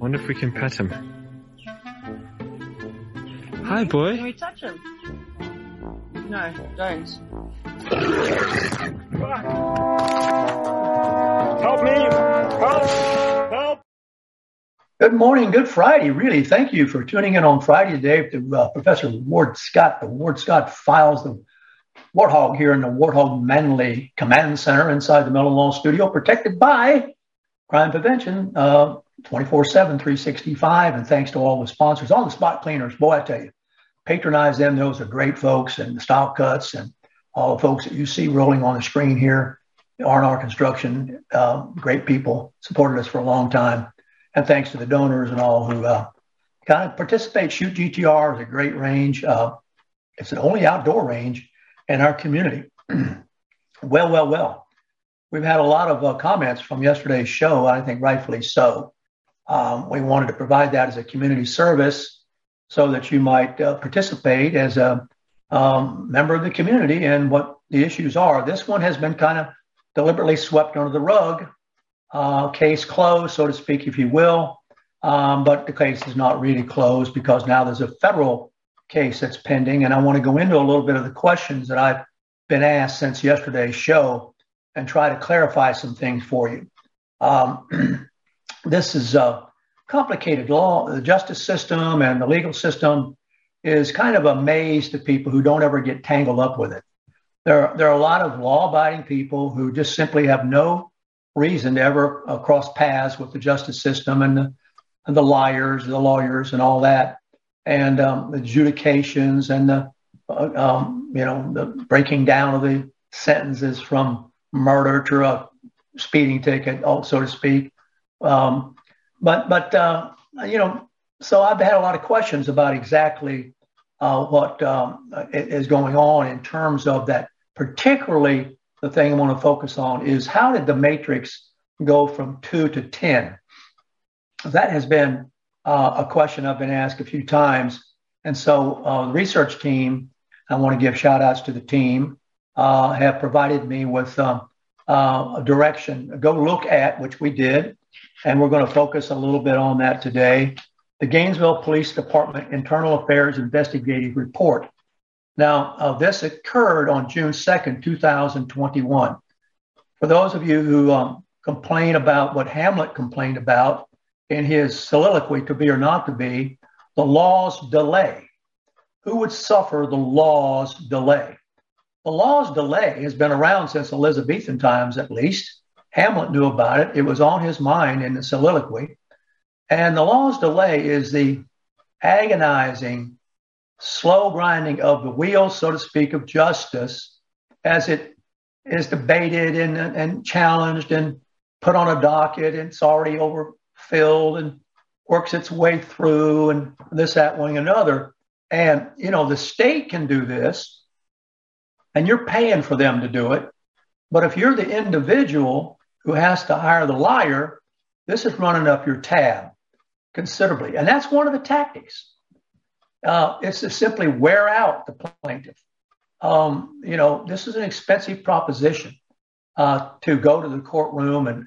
Wonder if we can pet him. Hi, boy. Can we touch him? No, don't. Help me! Help! Help! Good morning, good Friday. Really, thank you for tuning in on Friday today to uh, Professor Ward Scott, the Ward Scott Files, the Warthog here in the Warthog Manley Command Center inside the Meldon Law Studio, protected by Crime Prevention uh, 24 7, 365. And thanks to all the sponsors, all the spot cleaners. Boy, I tell you, patronize them. Those are great folks, and the style cuts and all the folks that you see rolling on the screen here. R&R Construction, uh, great people, supported us for a long time and thanks to the donors and all who uh, kind of participate. Shoot GTR is a great range. Uh, it's the only outdoor range in our community. well, well, well. We've had a lot of uh, comments from yesterday's show, I think rightfully so. Um, we wanted to provide that as a community service so that you might uh, participate as a um, member of the community and what the issues are. This one has been kind of deliberately swept under the rug uh, case closed, so to speak, if you will. Um, but the case is not really closed because now there's a federal case that's pending. And I want to go into a little bit of the questions that I've been asked since yesterday's show and try to clarify some things for you. Um, this is a complicated law. The justice system and the legal system is kind of a maze to people who don't ever get tangled up with it. There, there are a lot of law abiding people who just simply have no reason to ever uh, cross paths with the justice system and the, and the liars, the lawyers, and all that, and um, the adjudications and the uh, um, you know the breaking down of the sentences from murder to a speeding ticket, so to speak. Um, but but uh, you know, so I've had a lot of questions about exactly uh, what um, is going on in terms of that, particularly the thing I want to focus on is how did the matrix go from two to 10? That has been uh, a question I've been asked a few times. And so uh, the research team, I want to give shout outs to the team, uh, have provided me with um, uh, a direction, go look at, which we did. And we're going to focus a little bit on that today. The Gainesville Police Department Internal Affairs Investigative Report. Now, uh, this occurred on June 2nd, 2021. For those of you who um, complain about what Hamlet complained about in his soliloquy, To Be or Not to Be, the law's delay. Who would suffer the law's delay? The law's delay has been around since Elizabethan times, at least. Hamlet knew about it. It was on his mind in the soliloquy. And the law's delay is the agonizing slow grinding of the wheels, so to speak, of justice as it is debated and, and challenged and put on a docket and it's already overfilled and works its way through and this, that, one, another. And, you know, the state can do this and you're paying for them to do it. But if you're the individual who has to hire the liar, this is running up your tab considerably. And that's one of the tactics uh, it's to simply wear out the plaintiff. Um, you know, this is an expensive proposition uh, to go to the courtroom, and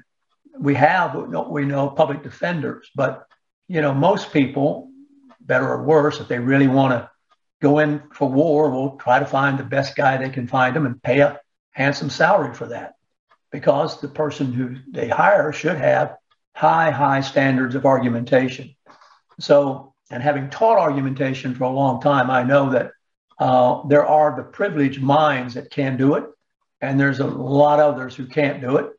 we have we know public defenders, but you know, most people, better or worse, if they really want to go in for war, will try to find the best guy they can find them and pay a handsome salary for that, because the person who they hire should have high, high standards of argumentation. So and having taught argumentation for a long time, I know that uh, there are the privileged minds that can do it, and there's a lot of others who can't do it.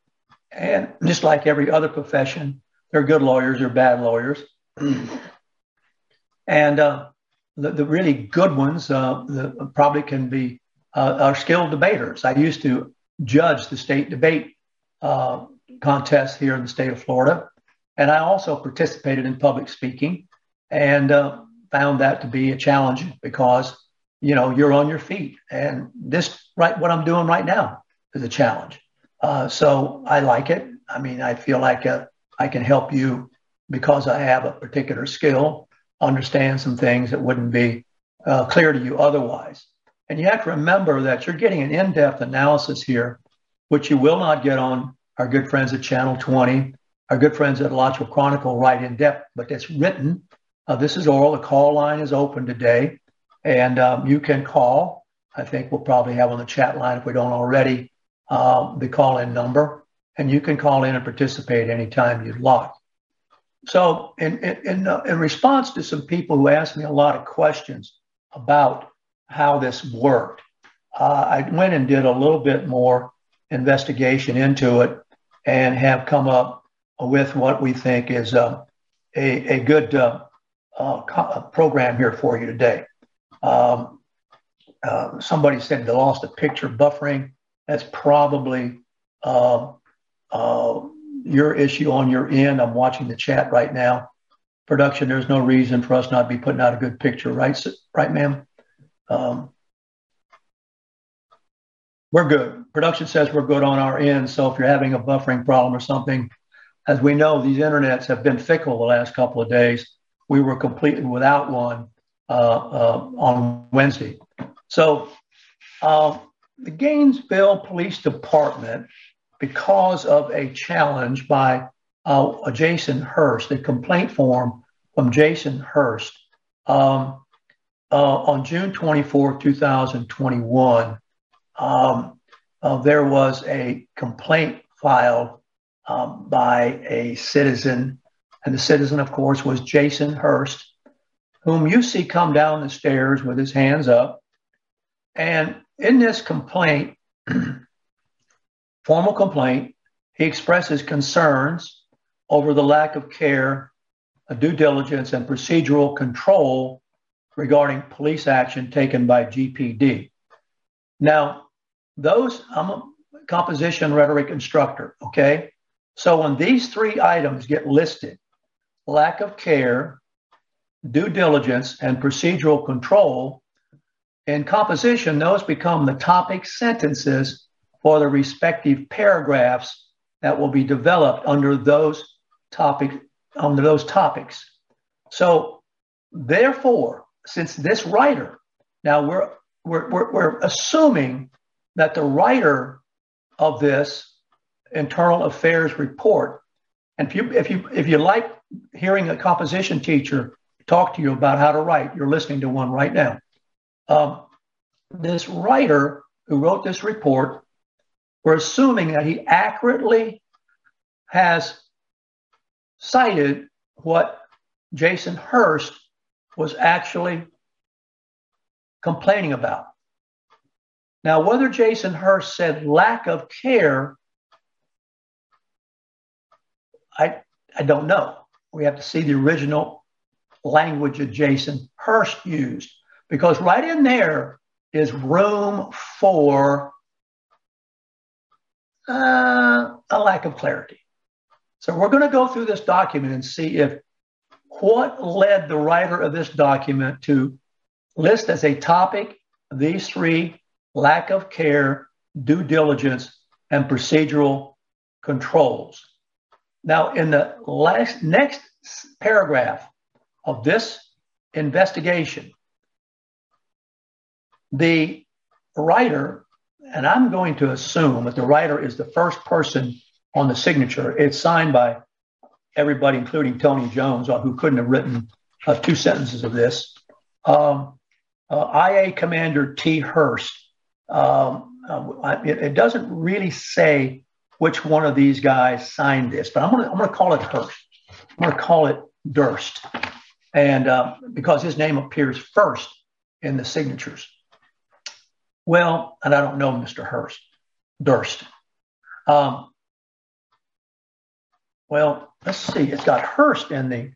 And just like every other profession, there are good lawyers or bad lawyers. and uh, the, the, really good ones uh, the, probably can be uh, are skilled debaters. I used to judge the state debate uh, contest here in the state of Florida. And I also participated in public speaking and uh, found that to be a challenge because, you know, you're on your feet. And this, right, what I'm doing right now is a challenge. Uh, so I like it. I mean, I feel like uh, I can help you because I have a particular skill, understand some things that wouldn't be uh, clear to you otherwise. And you have to remember that you're getting an in depth analysis here, which you will not get on our good friends at Channel 20, our good friends at Alachua Chronicle, right in depth, but it's written. Uh, this is oral. The call line is open today, and um, you can call. I think we'll probably have on the chat line, if we don't already, uh, the call in number, and you can call in and participate anytime you'd like. So, in, in, uh, in response to some people who asked me a lot of questions about how this worked, uh, I went and did a little bit more investigation into it and have come up with what we think is uh, a, a good uh, uh, program here for you today. Um, uh, somebody said they lost a picture buffering. That's probably uh, uh, your issue on your end. I'm watching the chat right now. Production, there's no reason for us not to be putting out a good picture, right, right, ma'am? Um, we're good. Production says we're good on our end. So if you're having a buffering problem or something, as we know, these internets have been fickle the last couple of days. We were completely without one uh, uh, on Wednesday. So uh, the Gainesville Police Department, because of a challenge by uh, Jason Hurst, a complaint form from Jason Hurst um, on June 24, 2021, um, uh, there was a complaint filed um, by a citizen, and the citizen, of course, was Jason Hurst, whom you see come down the stairs with his hands up. And in this complaint, formal complaint, he expresses concerns over the lack of care, due diligence, and procedural control regarding police action taken by GPD. Now, those, I'm a composition rhetoric instructor, okay? So when these three items get listed, lack of care, due diligence, and procedural control, in composition, those become the topic sentences for the respective paragraphs that will be developed under those topic under those topics. So therefore, since this writer, now we're we're, we're, we're assuming that the writer of this internal affairs report, and if you if you if you like hearing a composition teacher talk to you about how to write, you're listening to one right now. Um, this writer who wrote this report, we're assuming that he accurately has cited what Jason Hurst was actually complaining about. Now, whether Jason Hurst said lack of care, I, I don't know. We have to see the original language that Jason Hurst used because right in there is room for uh, a lack of clarity. So we're going to go through this document and see if what led the writer of this document to list as a topic these three lack of care, due diligence, and procedural controls. Now, in the last next paragraph of this investigation, the writer, and I'm going to assume that the writer is the first person on the signature. It's signed by everybody, including Tony Jones, who couldn't have written uh, two sentences of this. Um, uh, IA Commander T. Hurst um, uh, it, doesn't really say which one of these guys signed this, but I'm going to I'm to call it Hurst. I'm going to call it Durst, and uh, because his name appears first in the signatures. Well, and I don't know Mr. Hurst, Durst. Um, well, let's see. It's got Hurst in the.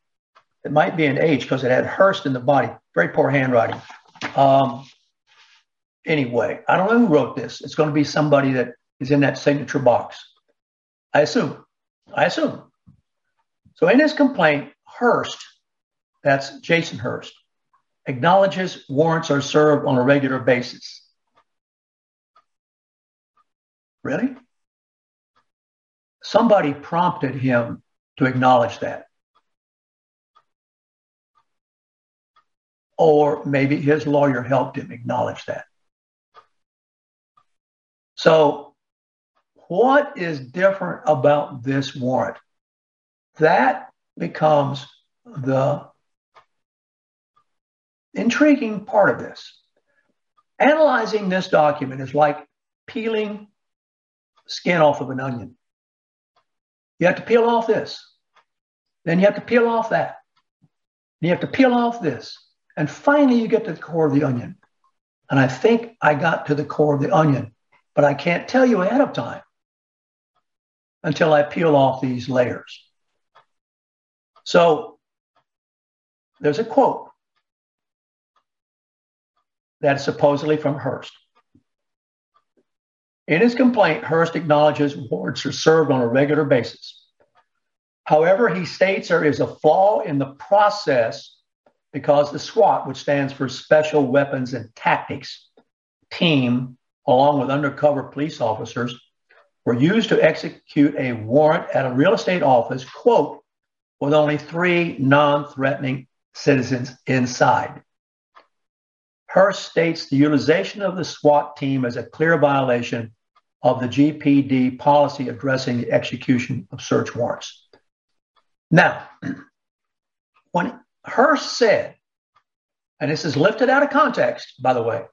It might be an H because it had Hurst in the body. Very poor handwriting. Um, anyway. I don't know who wrote this. It's going to be somebody that is in that signature box. I assume. I assume. So in his complaint, Hurst, that's Jason Hurst, acknowledges warrants are served on a regular basis. Really? Somebody prompted him to acknowledge that. Or maybe his lawyer helped him acknowledge that. So, what is different about this warrant? That becomes the intriguing part of this. Analyzing this document is like peeling skin off of an onion. You have to peel off this. Then you have to peel off that. And You have to peel off this. And finally, you get to the core of the onion. And I think I got to the core of the onion but I can't tell you ahead of time until I peel off these layers. So there's a quote that is supposedly from Hurst. In his complaint, Hurst acknowledges warrants are served on a regular basis. However, he states there is a flaw in the process because the SWAT, which stands for Special Weapons and Tactics Team, along with undercover police officers, were used to execute a warrant at a real estate office, quote, with only three non threatening citizens inside. Hurst states the utilization of the SWAT team is a clear violation of the GPD policy addressing the execution of search warrants. Now, when Hurst said, and this is lifted out of context, by the way,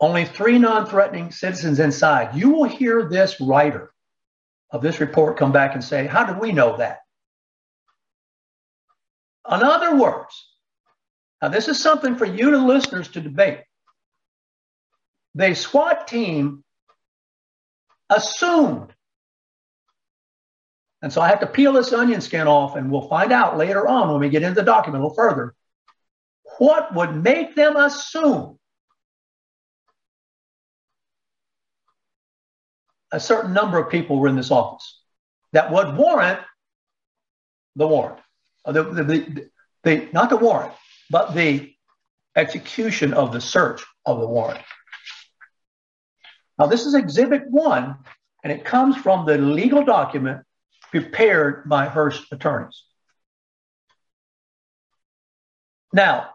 only three non threatening citizens inside. You will hear this writer of this report come back and say, How did we know that? In other words, now this is something for you, the listeners, to debate. The SWAT team assumed. And so I have to peel this onion skin off, and we'll find out later on when we get into the document a little further what would make them assume a certain number of people were in this office that would warrant the warrant, uh, the, the, the, the, not the warrant, but the execution of the search of the warrant. Now, this is Exhibit 1, and it comes from the legal document prepared by Hurst attorneys. Now,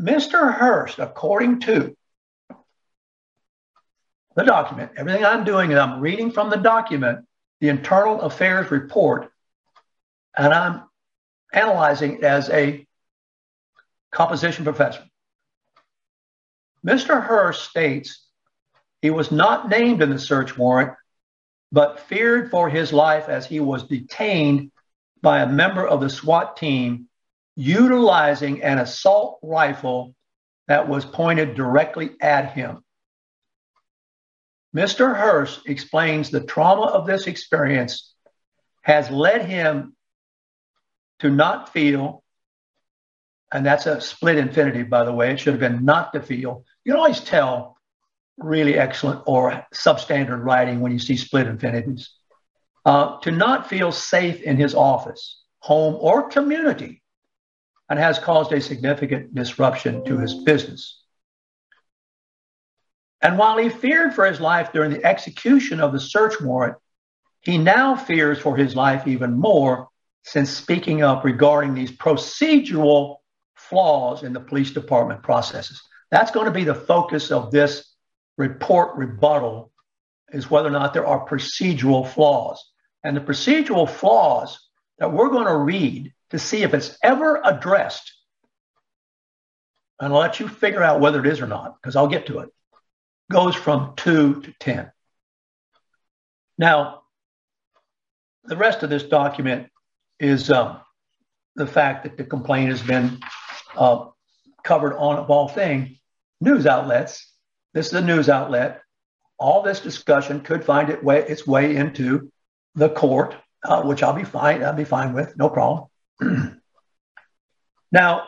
Mr. Hurst, according to the document. Everything I'm doing is I'm reading from the document, the internal affairs report, and I'm analyzing it as a composition professor. Mr. Hurst states he was not named in the search warrant, but feared for his life as he was detained by a member of the SWAT team utilizing an assault rifle that was pointed directly at him. Mr. Hurst explains the trauma of this experience has led him to not feel, and that's a split infinitive, by the way. It should have been not to feel. You can always tell really excellent or substandard writing when you see split infinitives. Uh, to not feel safe in his office, home, or community, and has caused a significant disruption to his business. And while he feared for his life during the execution of the search warrant, he now fears for his life even more since speaking up regarding these procedural flaws in the police department processes. That's going to be the focus of this report rebuttal is whether or not there are procedural flaws. And the procedural flaws that we're going to read to see if it's ever addressed, and I'll let you figure out whether it is or not, because I'll get to it goes from 2 to 10. Now, the rest of this document is um, the fact that the complaint has been uh, covered on, of all things, news outlets. This is a news outlet. All this discussion could find it way, its way into the court, uh, which I'll be fine. I'll be fine with, no problem. now,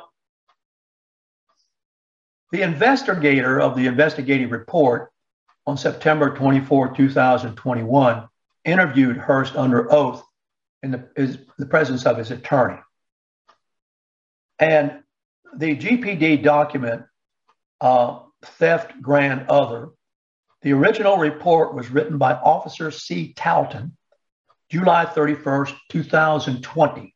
the investigator of the investigative report on September 24, 2021, interviewed Hurst under oath in the, his, the presence of his attorney. And the GPD document, uh, theft grand other, the original report was written by Officer C. Talton, July 31st, 2020.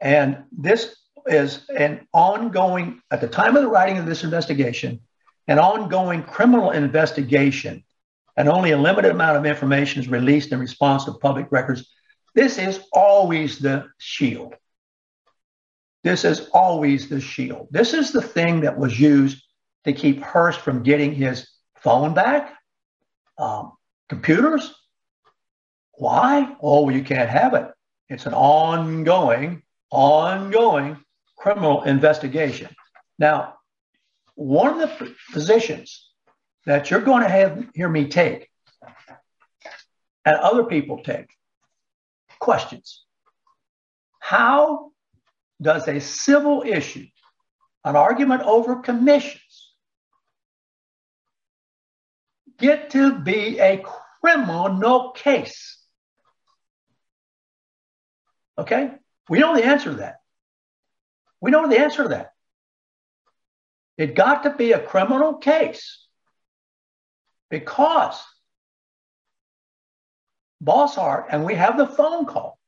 And this is an ongoing, at the time of the writing of this investigation, an ongoing criminal investigation, and only a limited amount of information is released in response to public records. This is always the shield. This is always the shield. This is the thing that was used to keep Hurst from getting his phone back, um, computers. Why? Oh, you can't have it. It's an ongoing, ongoing criminal investigation. Now, one of the positions that you're going to have hear me take and other people take questions. How does a civil issue, an argument over commissions, get to be a criminal case? Okay? We know the answer to that. We know the answer to that. It got to be a criminal case because Bosshart, and we have the phone call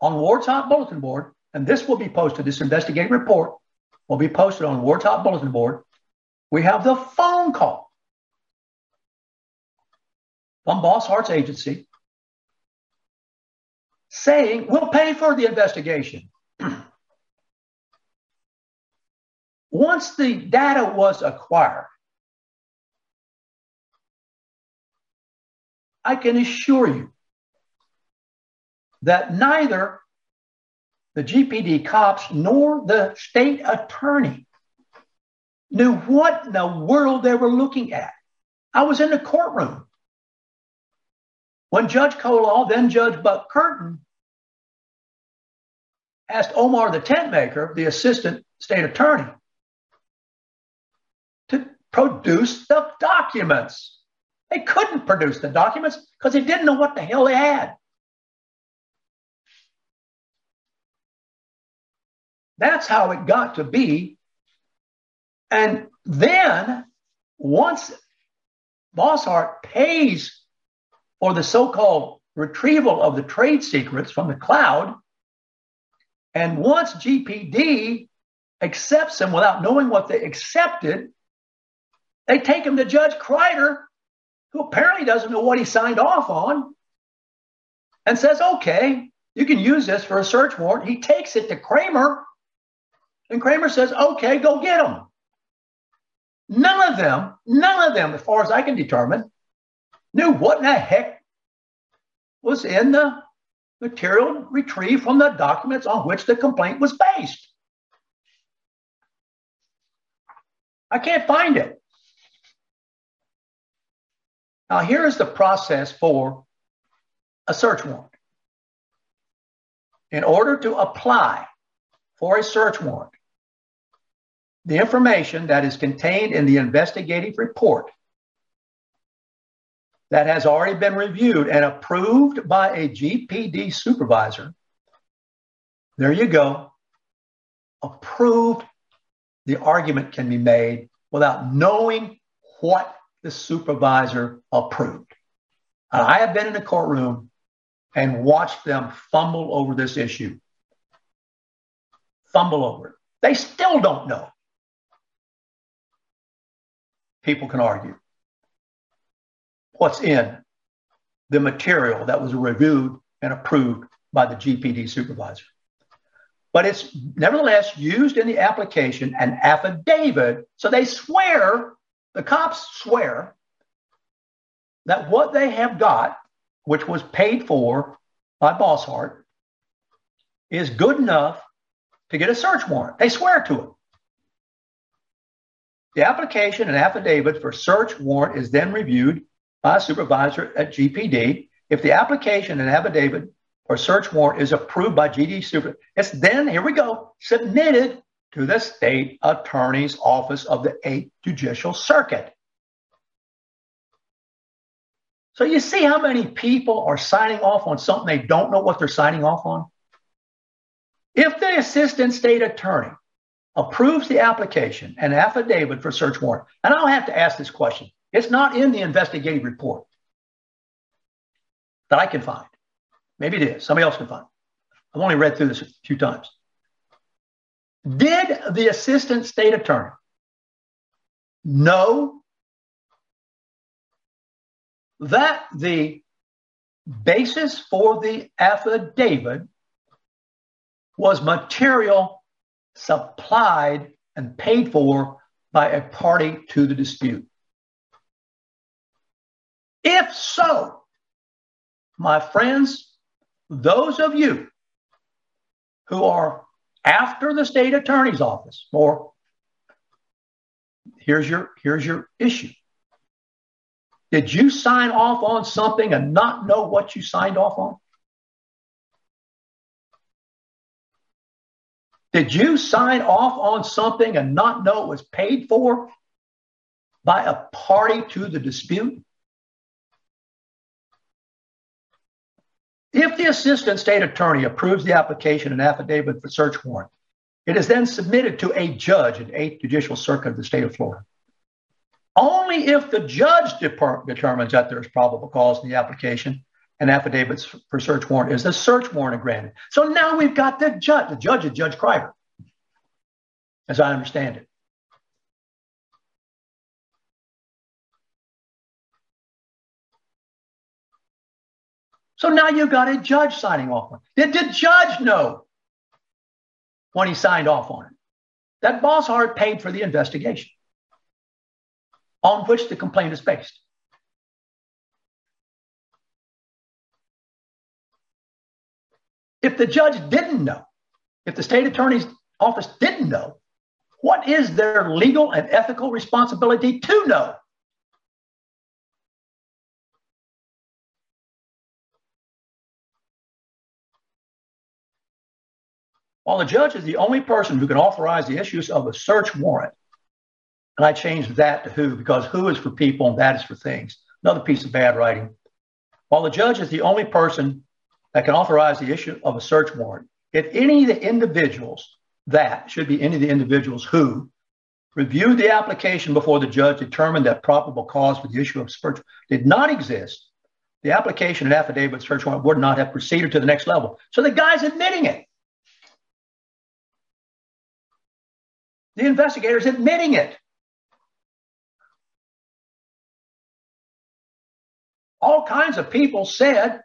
on Ward Scott Bulletin Board, and this will be posted, this investigative report will be posted on Ward Scott Bulletin Board. We have the phone call from Bosshart's agency saying, we'll pay for the investigation. Once the data was acquired, I can assure you that neither the GPD cops nor the state attorney knew what in the world they were looking at. I was in the courtroom when Judge Koloff, then Judge Buck Curtin, asked Omar the tent maker, the assistant state attorney, to produce the documents. They couldn't produce the documents because they didn't know what the hell they had. That's how it got to be. And then once Bosshart pays for the so called retrieval of the trade secrets from the cloud, and once GPD accepts them without knowing what they accepted, they take them to Judge Kreider, who apparently doesn't know what he signed off on, and says, okay, you can use this for a search warrant. He takes it to Kramer, and Kramer says, okay, go get them. None of them, none of them, as far as I can determine, knew what in the heck was in the material retrieved from the documents on which the complaint was based. I can't find it. Now, here is the process for a search warrant. In order to apply for a search warrant, the information that is contained in the investigative report that has already been reviewed and approved by a GPD supervisor, there you go. Approved, the argument can be made without knowing what the supervisor approved. And I have been in the courtroom and watched them fumble over this issue. Fumble over it. They still don't know. People can argue what's in the material that was reviewed and approved by the GPD supervisor. But it's nevertheless used in the application an affidavit. So they swear the cops swear that what they have got, which was paid for by Bosshart, is good enough to get a search warrant. They swear to it. The application and affidavit for search warrant is then reviewed by supervisor at GPD. If the application and affidavit or search warrant is approved by GD super, it's then, here we go, submitted to the state attorney's office of the 8th Judicial Circuit. So you see how many people are signing off on something they don't know what they're signing off on? If the assistant state attorney approves the application and affidavit for search warrant, and I'll have to ask this question. It's not in the investigative report that I can find. Maybe it is. Somebody else can find. I've only read through this a few times. Did the assistant state attorney know that the basis for the affidavit was material supplied and paid for by a party to the dispute? If so, my friends, those of you who are after the state attorney's office, or here's your here's your issue. Did you sign off on something and not know what you signed off on? Did you sign off on something and not know it was paid for by a party to the dispute? If the assistant state attorney approves the application and affidavit for search warrant, it is then submitted to a judge in 8th Judicial Circuit of the state of Florida. Only if the judge determines that there is probable cause in the application and affidavits for search warrant is the search warrant granted. So now we've got the judge. The judge is Judge Kreiber, as I understand it. So now you've got a judge signing off on it. Did the judge know when he signed off on it that Bosshart paid for the investigation on which the complaint is based? If the judge didn't know, if the state attorney's office didn't know, what is their legal and ethical responsibility to know? While the judge is the only person who can authorize the issues of a search warrant, and I changed that to who because who is for people and that is for things. Another piece of bad writing. While the judge is the only person that can authorize the issue of a search warrant, if any of the individuals that should be any of the individuals who reviewed the application before the judge determined that probable cause for the issue of search did not exist, the application and affidavit search warrant would not have proceeded to the next level. So the guy's admitting it. The investigator's admitting it. All kinds of people said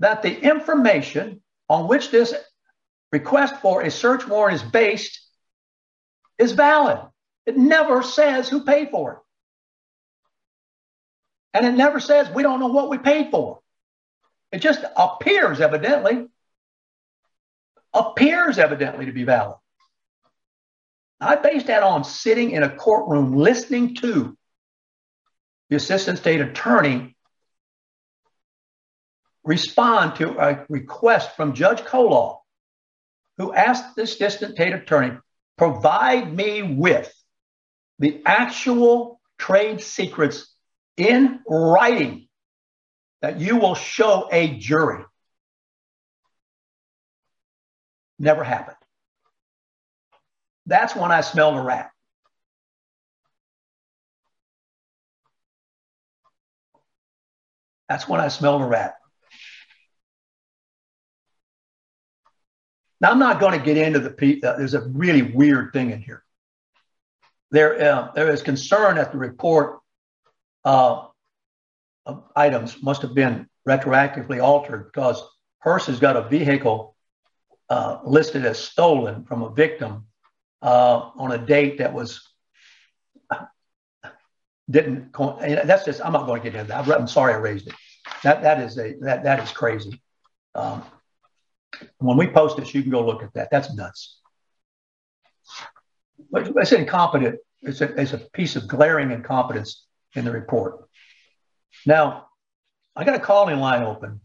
that the information on which this request for a search warrant is based is valid. It never says who paid for it. And it never says we don't know what we paid for. It just appears evidently, appears evidently to be valid. I based that on sitting in a courtroom listening to the assistant state attorney respond to a request from Judge Koloff, who asked the assistant state attorney, provide me with the actual trade secrets in writing that you will show a jury. Never happened. That's when I smelled a rat. That's when I smelled a rat. Now, I'm not going to get into the, uh, there's a really weird thing in here. There, uh, there is concern that the report uh, of items must have been retroactively altered because Hurst has got a vehicle uh, listed as stolen from a victim uh, on a date that was didn't. That's just. I'm not going to get into that. I'm sorry I raised it. That that is a that that is crazy. Um, when we post this, you can go look at that. That's nuts. But it's incompetent. It's a, it's a piece of glaring incompetence in the report. Now, I got a calling line open.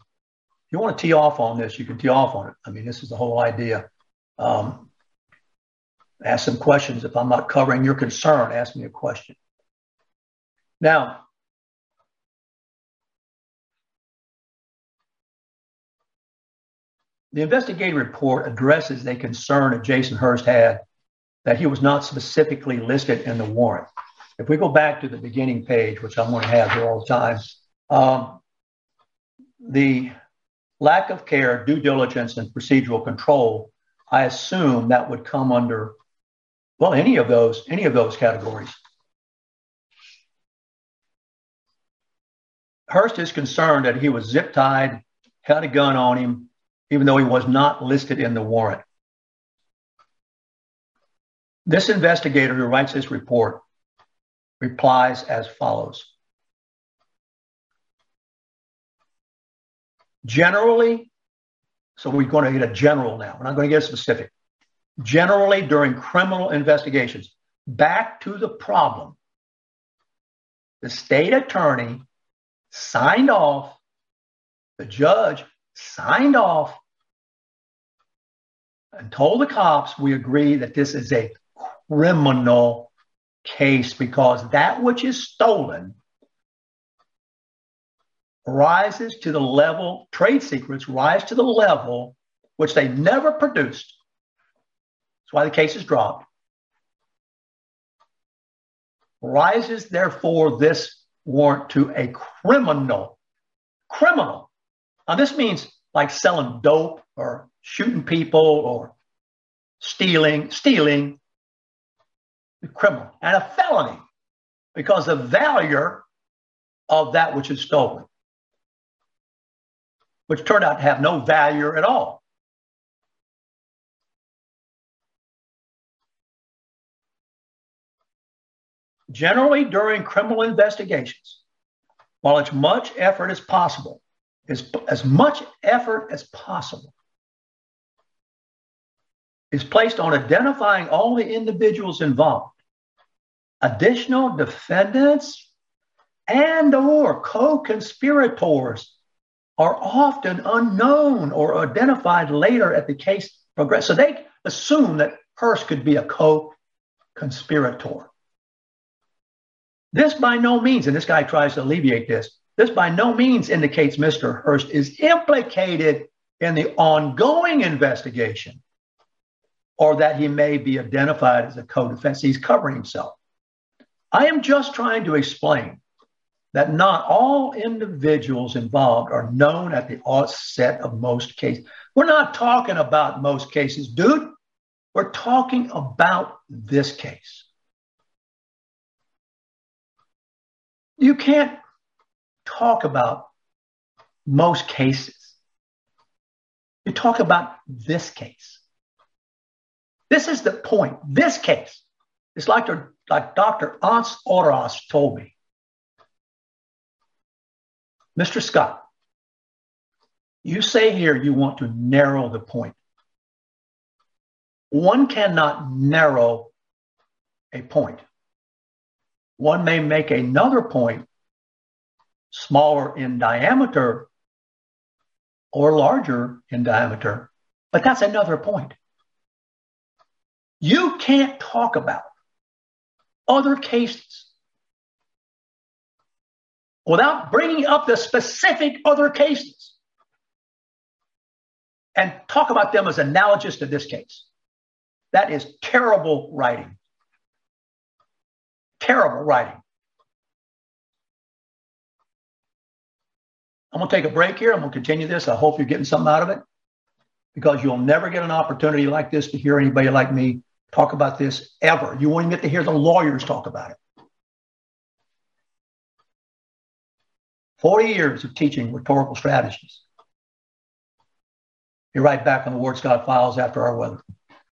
If you want to tee off on this, you can tee off on it. I mean, this is the whole idea. Um, ask some questions. If I'm not covering your concern, ask me a question. Now, the investigative report addresses a concern that Jason Hurst had that he was not specifically listed in the warrant. If we go back to the beginning page, which I'm going to have here all the time, um, the lack of care, due diligence, and procedural control, I assume that would come under well, any of those, any of those categories. Hurst is concerned that he was zip tied, had a gun on him, even though he was not listed in the warrant. This investigator who writes this report replies as follows. Generally, so we're going to get a general now. We're not going to get specific. Generally, during criminal investigations, back to the problem, the state attorney signed off, the judge signed off, and told the cops we agree that this is a criminal case because that which is stolen rises to the level, trade secrets rise to the level which they never produced. That's why the case is dropped. Rises, therefore, this warrant to a criminal. Criminal. Now, this means like selling dope or shooting people or stealing, stealing, the criminal, and a felony because the value of that which is stolen, which turned out to have no value at all. Generally, during criminal investigations, while as much effort as possible, as, as much effort as possible is placed on identifying all the individuals involved. Additional defendants and or co-conspirators are often unknown or identified later at the case progress. So they assume that Hurst could be a co-conspirator. This by no means, and this guy tries to alleviate this, this by no means indicates Mr. Hurst is implicated in the ongoing investigation or that he may be identified as a co-defense. He's covering himself. I am just trying to explain that not all individuals involved are known at the outset of most cases. We're not talking about most cases, dude. We're talking about this case. You can't talk about most cases. You talk about this case. This is the point. This case. It's like, like Dr. Ants Oras told me. Mr. Scott, you say here you want to narrow the point. One cannot narrow a point. One may make another point smaller in diameter or larger in diameter, but that's another point. You can't talk about other cases without bringing up the specific other cases and talk about them as analogous to this case. That is terrible writing. Terrible writing. I'm going to take a break here. I'm going to continue this. I hope you're getting something out of it because you'll never get an opportunity like this to hear anybody like me talk about this ever. You won't even get to hear the lawyers talk about it. 40 years of teaching rhetorical strategies. Be right back on the Ward Scott Files after our weather.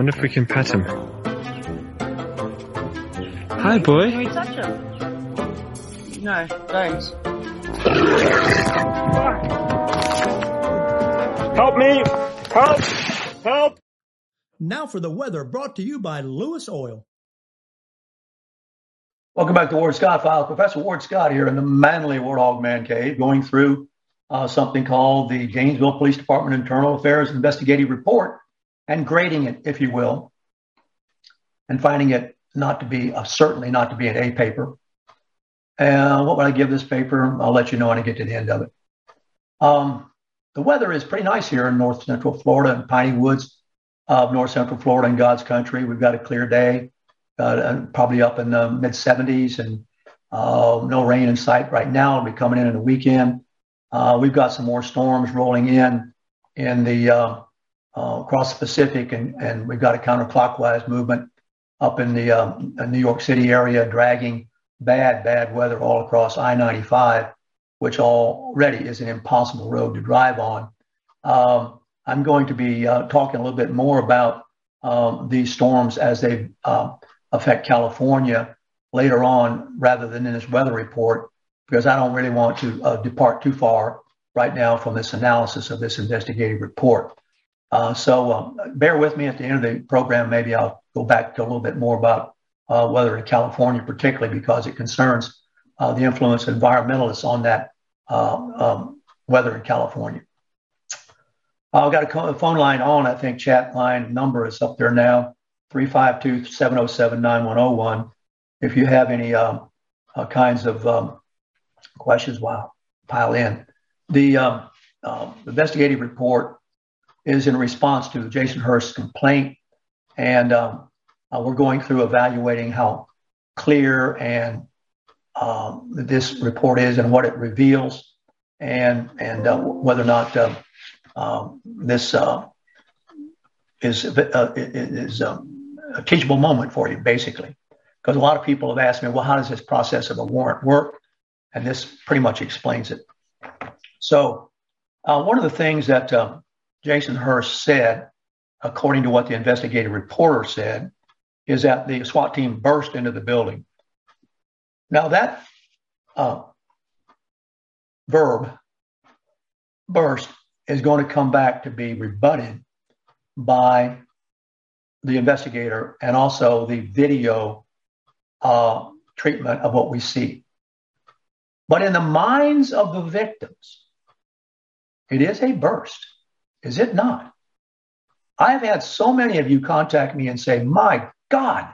Wonder if we can pet him. Hi, boy. Can we touch him? No, don't. Help me! Help! Help! Now for the weather brought to you by Lewis Oil. Welcome back to Ward Scott Files. Professor Ward Scott here in the Manly Warthog Man Cave, going through uh, something called the Gainesville Police Department Internal Affairs Investigative Report and grading it, if you will, and finding it not to be, uh, certainly not to be an A paper. And what would I give this paper? I'll let you know when I get to the end of it. Um, the weather is pretty nice here in north central Florida and piney woods of north central Florida and God's country. We've got a clear day, uh, probably up in the mid 70s and uh, no rain in sight right now. It'll be coming in in the weekend. Uh, we've got some more storms rolling in in the uh, across the Pacific, and, and we've got a counterclockwise movement up in the um, New York City area, dragging bad, bad weather all across I-95, which already is an impossible road to drive on. Um, I'm going to be uh, talking a little bit more about um, these storms as they uh, affect California later on, rather than in this weather report, because I don't really want to uh, depart too far right now from this analysis of this investigative report. Uh, so um, bear with me at the end of the program. Maybe I'll go back to a little bit more about uh, weather in California, particularly because it concerns uh, the influence of environmentalists on that uh, um, weather in California. I've got a phone line on. I think chat line number is up there now, 352-707-9101. If you have any um, uh, kinds of um, questions, wow, pile in. The um, uh, investigative report is in response to Jason Hurst's complaint, and um, uh, we're going through evaluating how clear and um, this report is and what it reveals, and and uh, whether or not uh, um, this uh, is uh, is um, a teachable moment for you, basically. Because a lot of people have asked me, well, how does this process of a warrant work? And this pretty much explains it. So, uh, one of the things that uh, Jason Hurst said, according to what the investigative reporter said, is that the SWAT team burst into the building. Now, that uh, verb, burst, is going to come back to be rebutted by the investigator and also the video uh, treatment of what we see. But in the minds of the victims, it is a burst, is it not? I've had so many of you contact me and say, My God.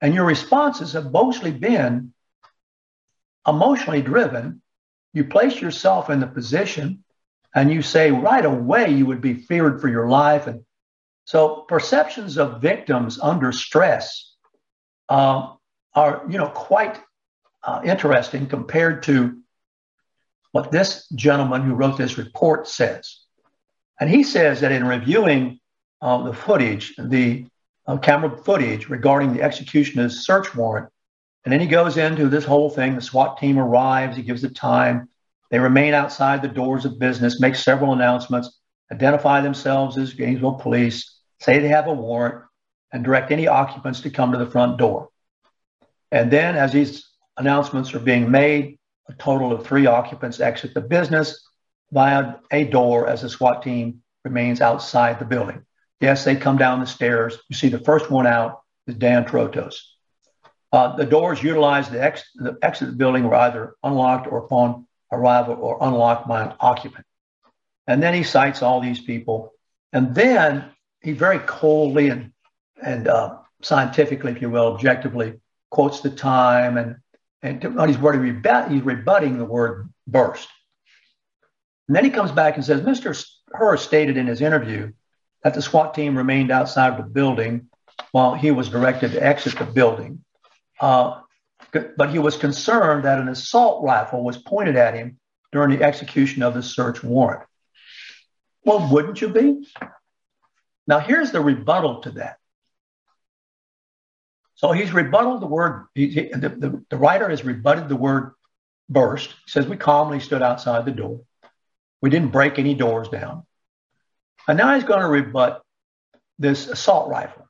And your responses have mostly been emotionally driven. You place yourself in the position and you say right away you would be feared for your life. And so perceptions of victims under stress uh, are, you know, quite uh, interesting compared to what this gentleman who wrote this report says. And he says that in reviewing uh, the footage, the uh, camera footage regarding the execution of search warrant, and then he goes into this whole thing. The SWAT team arrives, he gives the time. They remain outside the doors of business, make several announcements, identify themselves as Gainesville police, say they have a warrant, and direct any occupants to come to the front door. And then, as these announcements are being made, a total of three occupants exit the business via a door as the SWAT team remains outside the building. Yes, they come down the stairs. You see the first one out is Dan Drotos. Uh, the doors utilized to ex- the exit the building were either unlocked or upon arrival or unlocked by an occupant. And then he cites all these people. And then he very coldly and, and uh, scientifically, if you will, objectively quotes the time and, and he's, rebut, he's rebutting the word burst. And then he comes back and says, Mr. Hurst stated in his interview that the SWAT team remained outside of the building while he was directed to exit the building. Uh, but he was concerned that an assault rifle was pointed at him during the execution of the search warrant. Well, wouldn't you be? Now, here's the rebuttal to that. So he's rebutted the word, he, the, the, the writer has rebutted the word burst. He says, We calmly stood outside the door. We didn't break any doors down. And now he's going to rebut this assault rifle.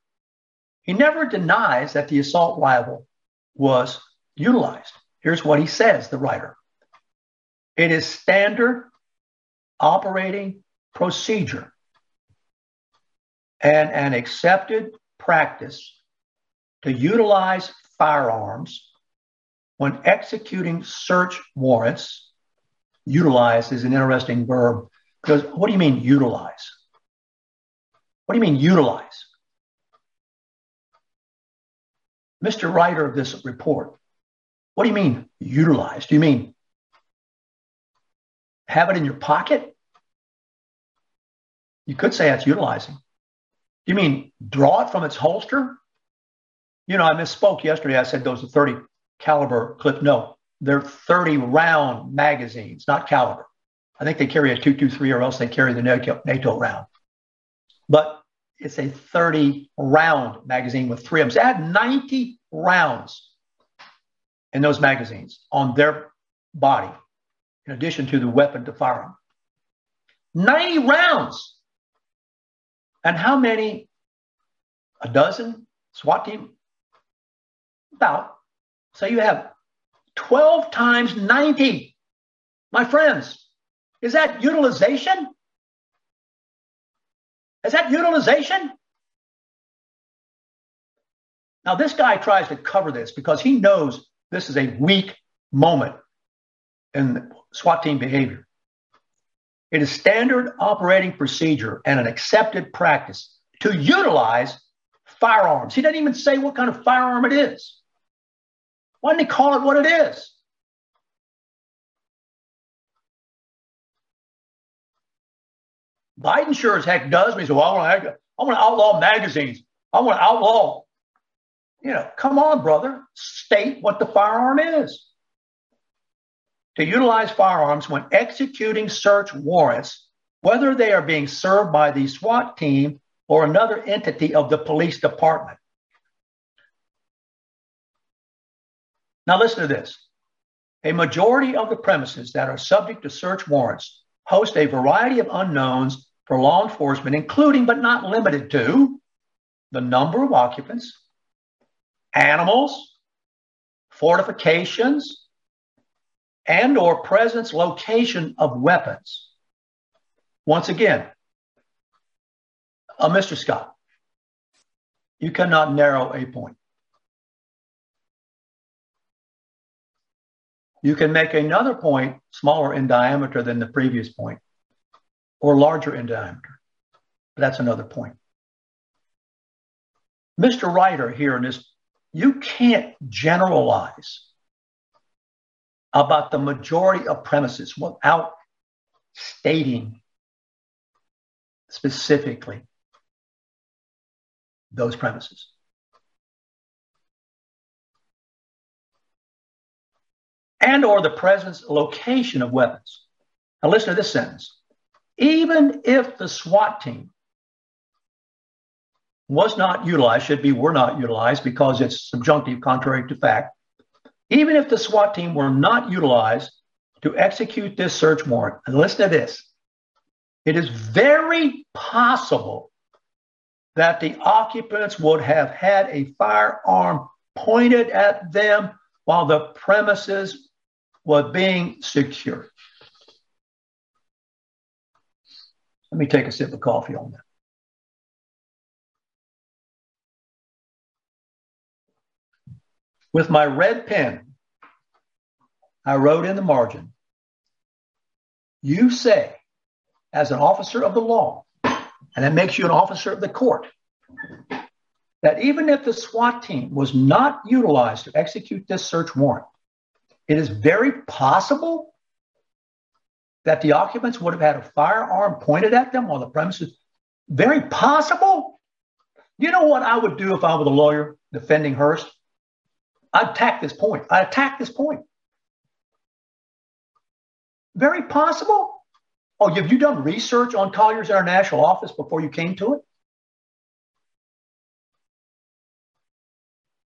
He never denies that the assault rifle was utilized. Here's what he says, the writer. It is standard operating procedure and an accepted practice to utilize firearms when executing search warrants. Utilize is an interesting verb because what do you mean utilize? What do you mean utilize? Mr. Writer of this report, what do you mean utilize? Do you mean have it in your pocket? You could say that's utilizing. Do you mean draw it from its holster? You know, I misspoke yesterday. I said those are 30 caliber clip. No, they're 30 round magazines, not caliber. I think they carry a 223 or else they carry the NATO, NATO round. But it's a 30 round magazine with three of them. They had 90 rounds in those magazines on their body, in addition to the weapon to fire them. 90 rounds. And how many? A dozen SWAT team? About. So you have 12 times 90. My friends, is that utilization? Is that utilization? Now, this guy tries to cover this because he knows this is a weak moment in SWAT team behavior. It is standard operating procedure and an accepted practice to utilize firearms. He doesn't even say what kind of firearm it is. Why didn't he call it what it is? Biden sure as heck does. He says, well, I want to outlaw magazines. I want to outlaw. You know, come on, brother. State what the firearm is. To utilize firearms when executing search warrants, whether they are being served by the SWAT team or another entity of the police department. Now, listen to this. A majority of the premises that are subject to search warrants host a variety of unknowns for law enforcement, including but not limited to the number of occupants, animals, fortifications, and or presence location of weapons. Once again, uh, Mr. Scott, you cannot narrow a point. You can make another point smaller in diameter than the previous point or larger in diameter. But that's another point. Mr. Writer here in this, you can't generalize about the majority of premises without stating specifically those premises. And or the presence location of weapons. Now listen to this sentence. Even if the SWAT team was not utilized, should be were not utilized because it's subjunctive contrary to fact. Even if the SWAT team were not utilized to execute this search warrant, and listen to this, it is very possible that the occupants would have had a firearm pointed at them while the premises were being secure. Let me take a sip of coffee on that. With my red pen, I wrote in the margin, you say, as an officer of the law, and that makes you an officer of the court, that even if the SWAT team was not utilized to execute this search warrant, it is very possible that the occupants would have had a firearm pointed at them on the premises. Very possible. You know what I would do if I were the lawyer defending Hurst? I attack this point. I attack this point. Very possible. Oh, have you done research on Collier's International Office before you came to it?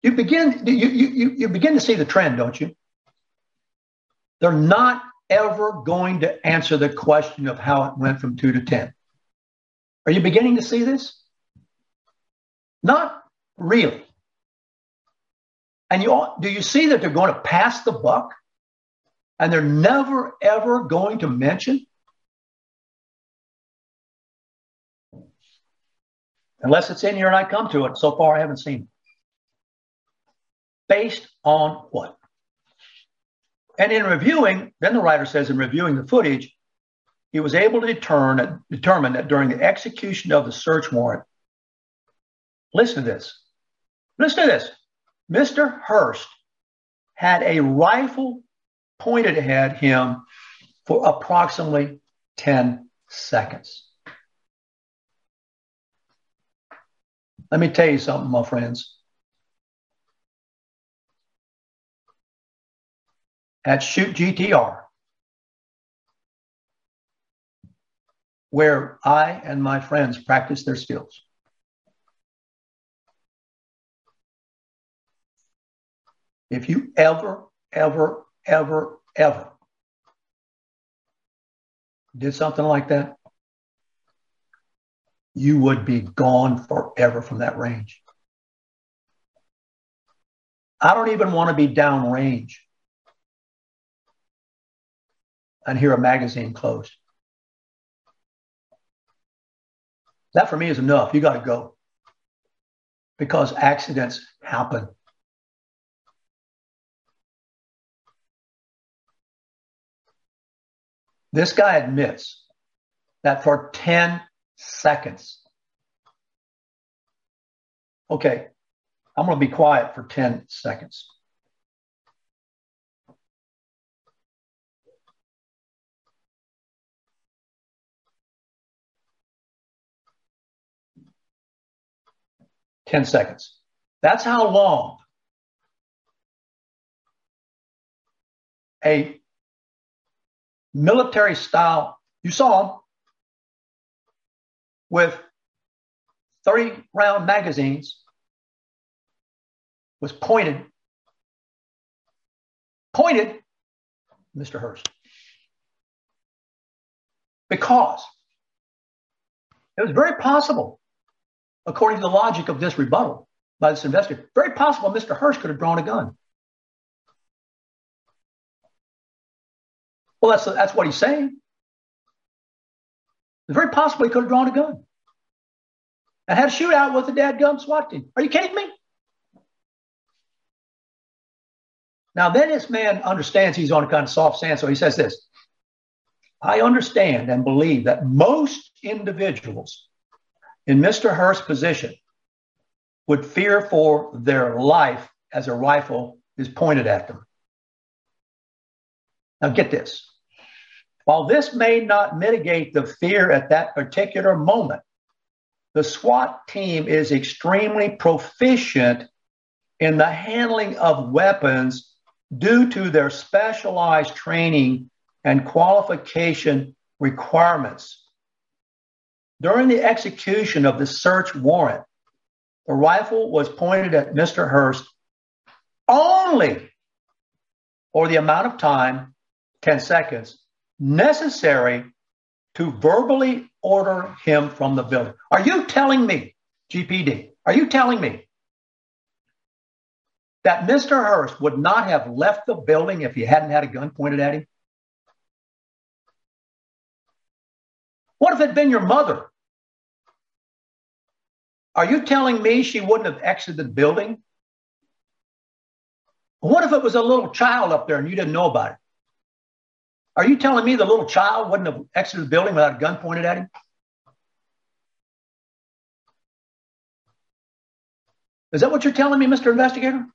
You begin you, you, you begin to see the trend, don't you? They're not ever going to answer the question of how it went from two to ten. Are you beginning to see this? Not really. And you all, do you see that they're going to pass the buck? And they're never, ever going to mention? Unless it's in here and I come to it. So far, I haven't seen it. Based on what? And in reviewing, then the writer says, in reviewing the footage, he was able to determine, determine that during the execution of the search warrant, listen to this. Listen to this. Mr. Hurst had a rifle pointed at him for approximately 10 seconds. Let me tell you something, my friends. At Shoot GTR, where I and my friends practice their skills. If you ever, ever, ever, ever did something like that, you would be gone forever from that range. I don't even want to be downrange and hear a magazine closed. That for me is enough. You got to go because accidents happen. This guy admits that for 10 seconds, okay, I'm going to be quiet for 10 seconds. Ten seconds. That's how long a military style. You saw them with 30 round magazines was pointed, pointed Mr. Hurst. Because it was very possible, according to the logic of this rebuttal by this investigator, very possible Mr. Hurst could have drawn a gun. Well, that's, that's what he's saying. Very possible he could have drawn a gun and had a shootout with the dad gun SWAT team. Are you kidding me? Now, then this man understands he's on a kind of soft sand, so he says this I understand and believe that most individuals in Mr. Hurst's position would fear for their life as a rifle is pointed at them. Now, get this. While this may not mitigate the fear at that particular moment, the SWAT team is extremely proficient in the handling of weapons due to their specialized training and qualification requirements. During the execution of the search warrant, the rifle was pointed at Mr. Hurst only for the amount of time, 10 seconds, necessary to verbally order him from the building. Are you telling me, GPD, are you telling me that Mr. Hurst would not have left the building if he hadn't had a gun pointed at him? What if it had been your mother? Are you telling me she wouldn't have exited the building? What if it was a little child up there and you didn't know about it? Are you telling me the little child wouldn't have exited the building without a gun pointed at him? Is that what you're telling me, Mr. Investigator?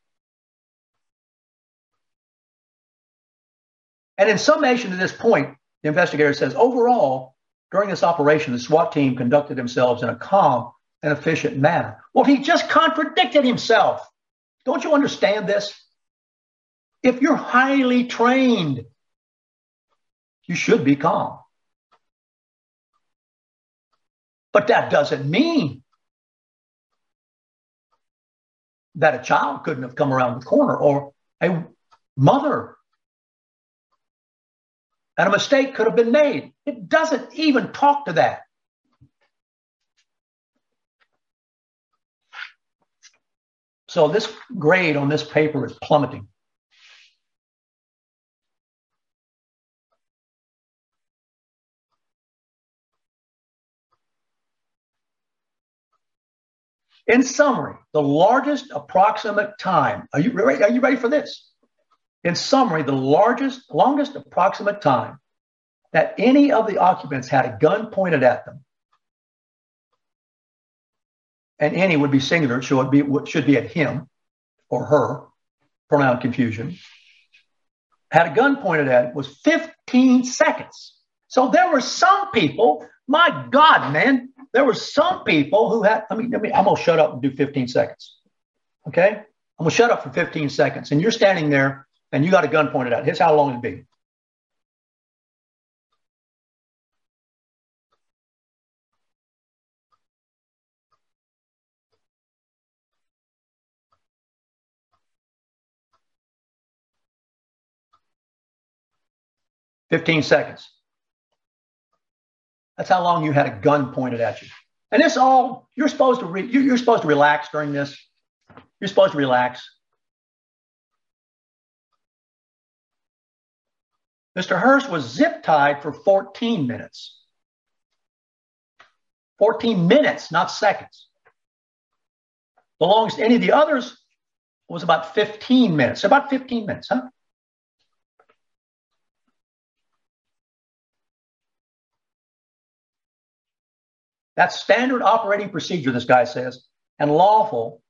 And in summation to this point, the investigator says overall, during this operation, the SWAT team conducted themselves in a calm and efficient manner. Well, he just contradicted himself. Don't you understand this? If you're highly trained, you should be calm. But that doesn't mean that a child couldn't have come around the corner or a mother. And a mistake could have been made. It doesn't even talk to that. So this grade on this paper is plummeting. In summary, the largest approximate time, are you ready, are you ready for this? In summary, the largest, longest approximate time that any of the occupants had a gun pointed at them, and any would be singular, so it be, should be at him or her, pronoun confusion, had a gun pointed at it was 15 seconds. So there were some people, my God, man, there were some people who had, I mean, I mean I'm going to shut up and do 15 seconds. Okay? I'm going to shut up for 15 seconds. And you're standing there and you got a gun pointed at. Here's how long it'd be. Fifteen seconds. That's how long you had a gun pointed at you. And this all you're supposed to re, you're supposed to relax during this. You're supposed to relax. Mr. Hurst was zip tied for 14 minutes. 14 minutes, not seconds. The longest any of the others was about 15 minutes. About 15 minutes, huh? That's standard operating procedure, this guy says, and lawful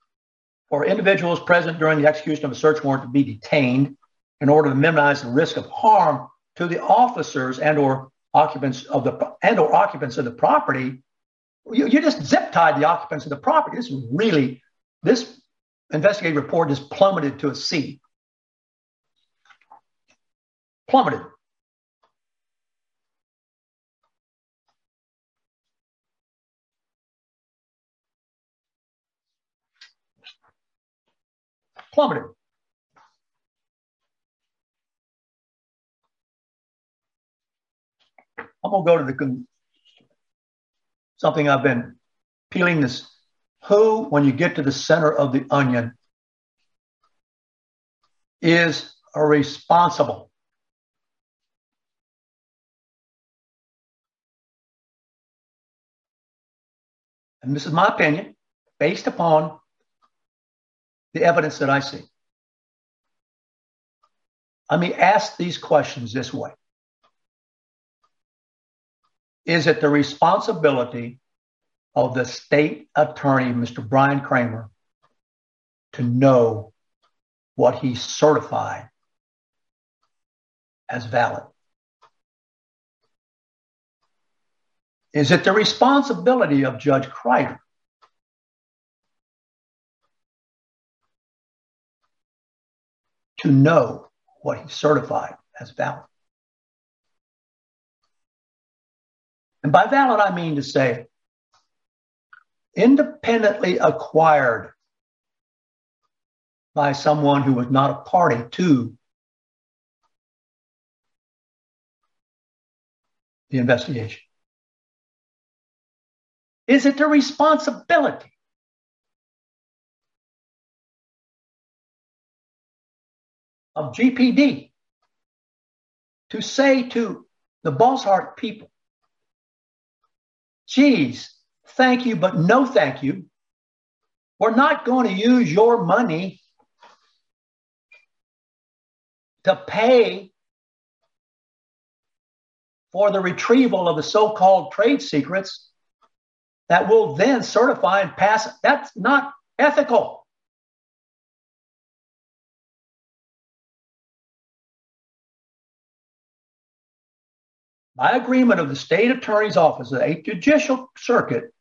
for individuals present during the execution of a search warrant to be detained in order to minimize the risk of harm to the officers and or occupants of the and or occupants of the property. You, you just zip tied the occupants of the property. This is really this investigative report is plummeted to a C. Plummeted. plummeted. I'm to go to the something I've been peeling this. Who, when you get to the center of the onion, is responsible? And this is my opinion based upon the evidence that I see. Let me ask these questions this way Is it the responsibility of the state attorney, Mr. Brian Kramer, to know what he certified as valid? Is it the responsibility of Judge Kreider to know what he certified as valid. And by valid, I mean to say independently acquired by someone who was not a party to the investigation? Is it the responsibility of GPD to say to the Bosshart people, geez, thank you, but no thank you. We're not going to use your money to pay for the retrieval of the so called trade secrets that will then certify and pass. That's not ethical. By agreement of the state attorney's office, the eighth judicial circuit,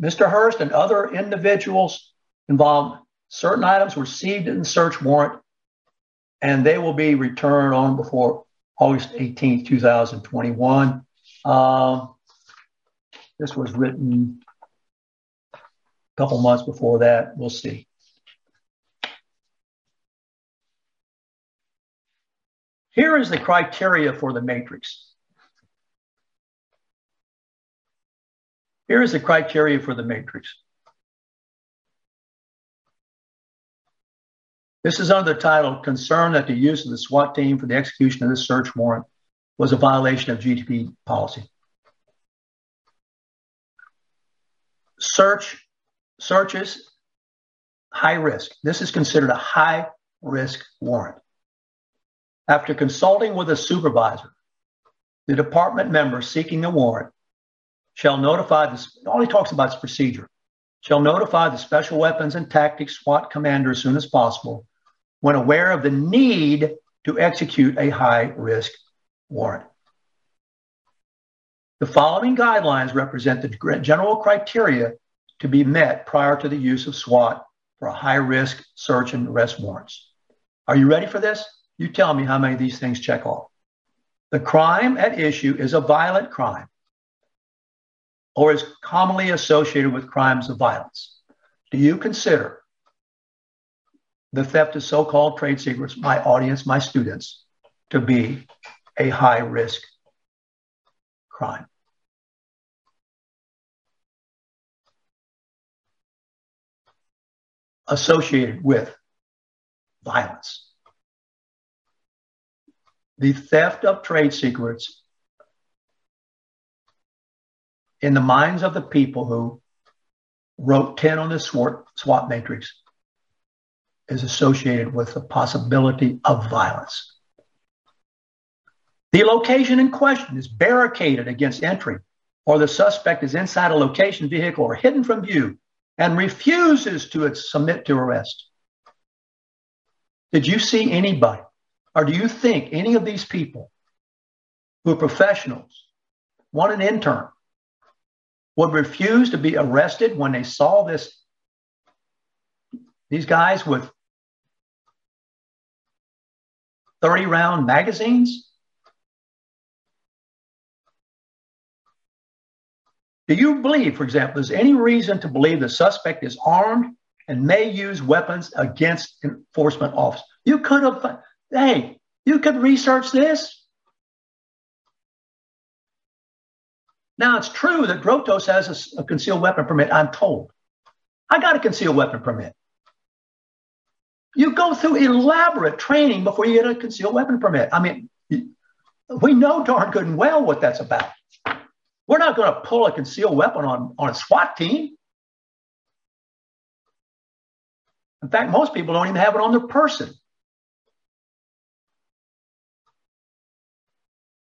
Mr. Hurst and other individuals involved, certain items were received in the search warrant, and they will be returned on before August 18th, 2021. Um, this was written a couple months before that. We'll see. Here is the criteria for the matrix. Here is the criteria for the matrix. This is under the title Concern that the use of the SWAT team for the execution of this search warrant was a violation of GPD policy. Search searches high risk. This is considered a high risk warrant. After consulting with a supervisor, the department member seeking the warrant shall notify this. All he talks about is procedure. Shall notify the special weapons and tactics SWAT commander as soon as possible when aware of the need to execute a high risk warrant. The following guidelines represent the general criteria to be met prior to the use of SWAT for a high risk search and arrest warrants. Are you ready for this? You tell me how many of these things check off. The crime at issue is a violent crime or is commonly associated with crimes of violence. Do you consider the theft of so called trade secrets, my audience, my students, to be a high risk crime. Associated with violence. The theft of trade secrets in the minds of the people who wrote 10 on the SWAT matrix is associated with the possibility of violence. The location in question is barricaded against entry, or the suspect is inside a location vehicle or hidden from view and refuses to submit to arrest. Did you see anybody, or do you think any of these people who are professionals, one an intern, would refuse to be arrested when they saw this? These guys with 30 round magazines? Do you believe, for example, there's any reason to believe the suspect is armed and may use weapons against enforcement officers? You could have, hey, you could research this. Now, it's true that Drotos has a, a concealed weapon permit, I'm told. I got a concealed weapon permit. You go through elaborate training before you get a concealed weapon permit. I mean, we know darn good and well what that's about. We're not going to pull a concealed weapon on, on a SWAT team. In fact, most people don't even have it on their person.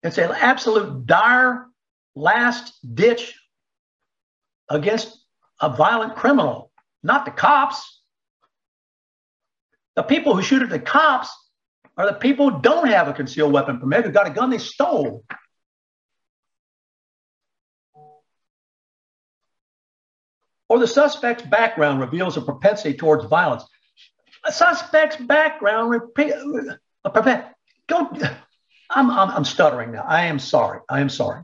It's an absolute dire last ditch against a violent criminal, not the cops. The people who shoot at the cops are the people who don't have a concealed weapon permit, who got a gun they stole. Or the suspect's background reveals a propensity towards violence. a suspect's background. Repeat, uh, go. I'm, I'm, I'm stuttering now. I am sorry. I am sorry.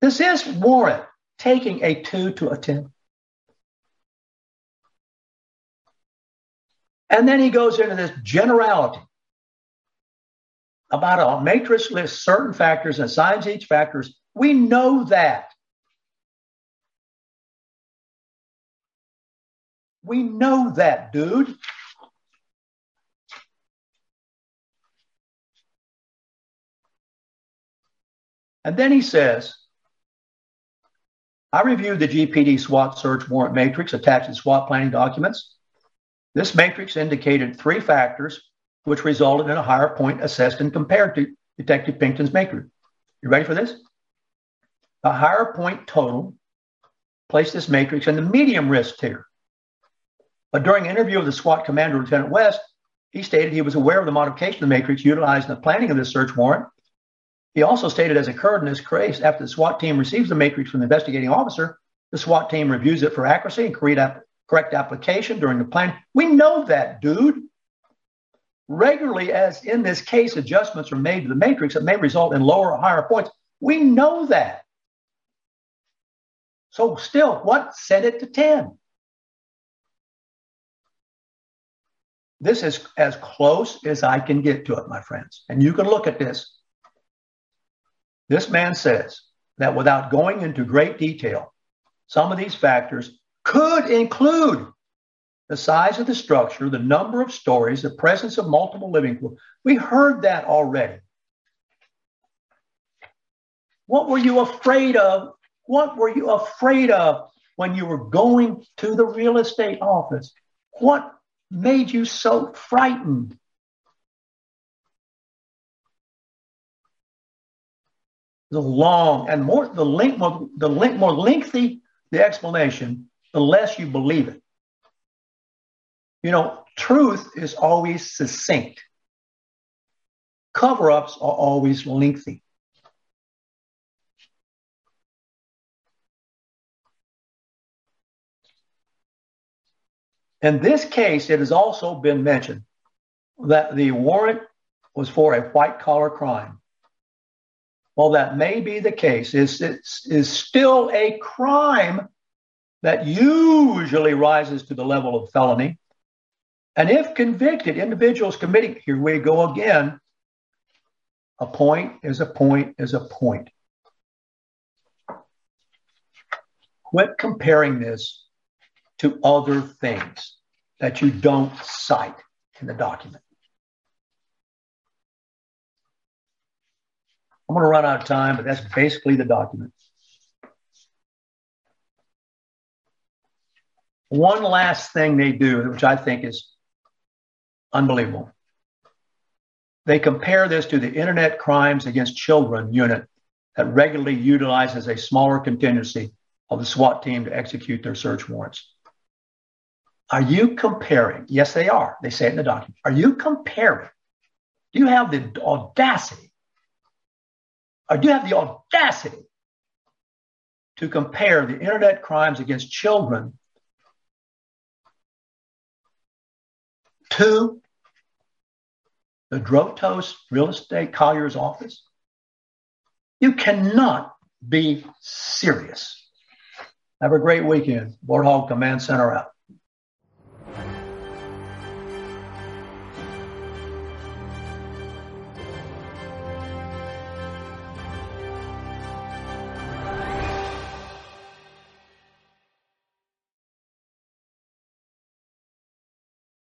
This is warrant taking a two to a 10? And then he goes into this generality about a matrix lists certain factors and assigns each factors. We know that. We know that, dude. And then he says, I reviewed the GPD SWAT search warrant matrix attached to SWAT planning documents. This matrix indicated three factors which resulted in a higher point assessed and compared to Detective Pinkton's matrix. You ready for this? A higher point total placed this matrix in the medium risk tier. But during an interview with the SWAT commander, Lieutenant West, he stated he was aware of the modification of the matrix utilized in the planning of this search warrant. He also stated, as occurred in this case, after the SWAT team receives the matrix from the investigating officer, the SWAT team reviews it for accuracy and correct application during the plan. We know that, dude. Regularly, as in this case, adjustments are made to the matrix that may result in lower or higher points. We know that. So, still, what set it to 10? This is as close as I can get to it, my friends. And you can look at this. This man says that without going into great detail, some of these factors could include the size of the structure, the number of stories, the presence of multiple living quarters. We heard that already. What were you afraid of? What were you afraid of when you were going to the real estate office? What made you so frightened? The long and more the link more the link more lengthy the explanation, the less you believe it. You know, truth is always succinct. Cover-ups are always lengthy. In this case, it has also been mentioned that the warrant was for a white collar crime. While that may be the case, is is still a crime that usually rises to the level of felony. And if convicted, individuals committing, here we go again, a point is a point is a point. Quit comparing this to other things that you don't cite in the document. I'm going to run out of time, but that's basically the document. One last thing they do, which I think is unbelievable. They compare this to the Internet Crimes Against Children unit that regularly utilizes a smaller contingency of the SWAT team to execute their search warrants. Are you comparing? Yes, they are. They say it in the document. Are you comparing? Do you have the audacity? Or do you have the audacity to compare the internet crimes against children to the Drotos real estate Collier's office? You cannot be serious. Have a great weekend. Warthog Command Center out.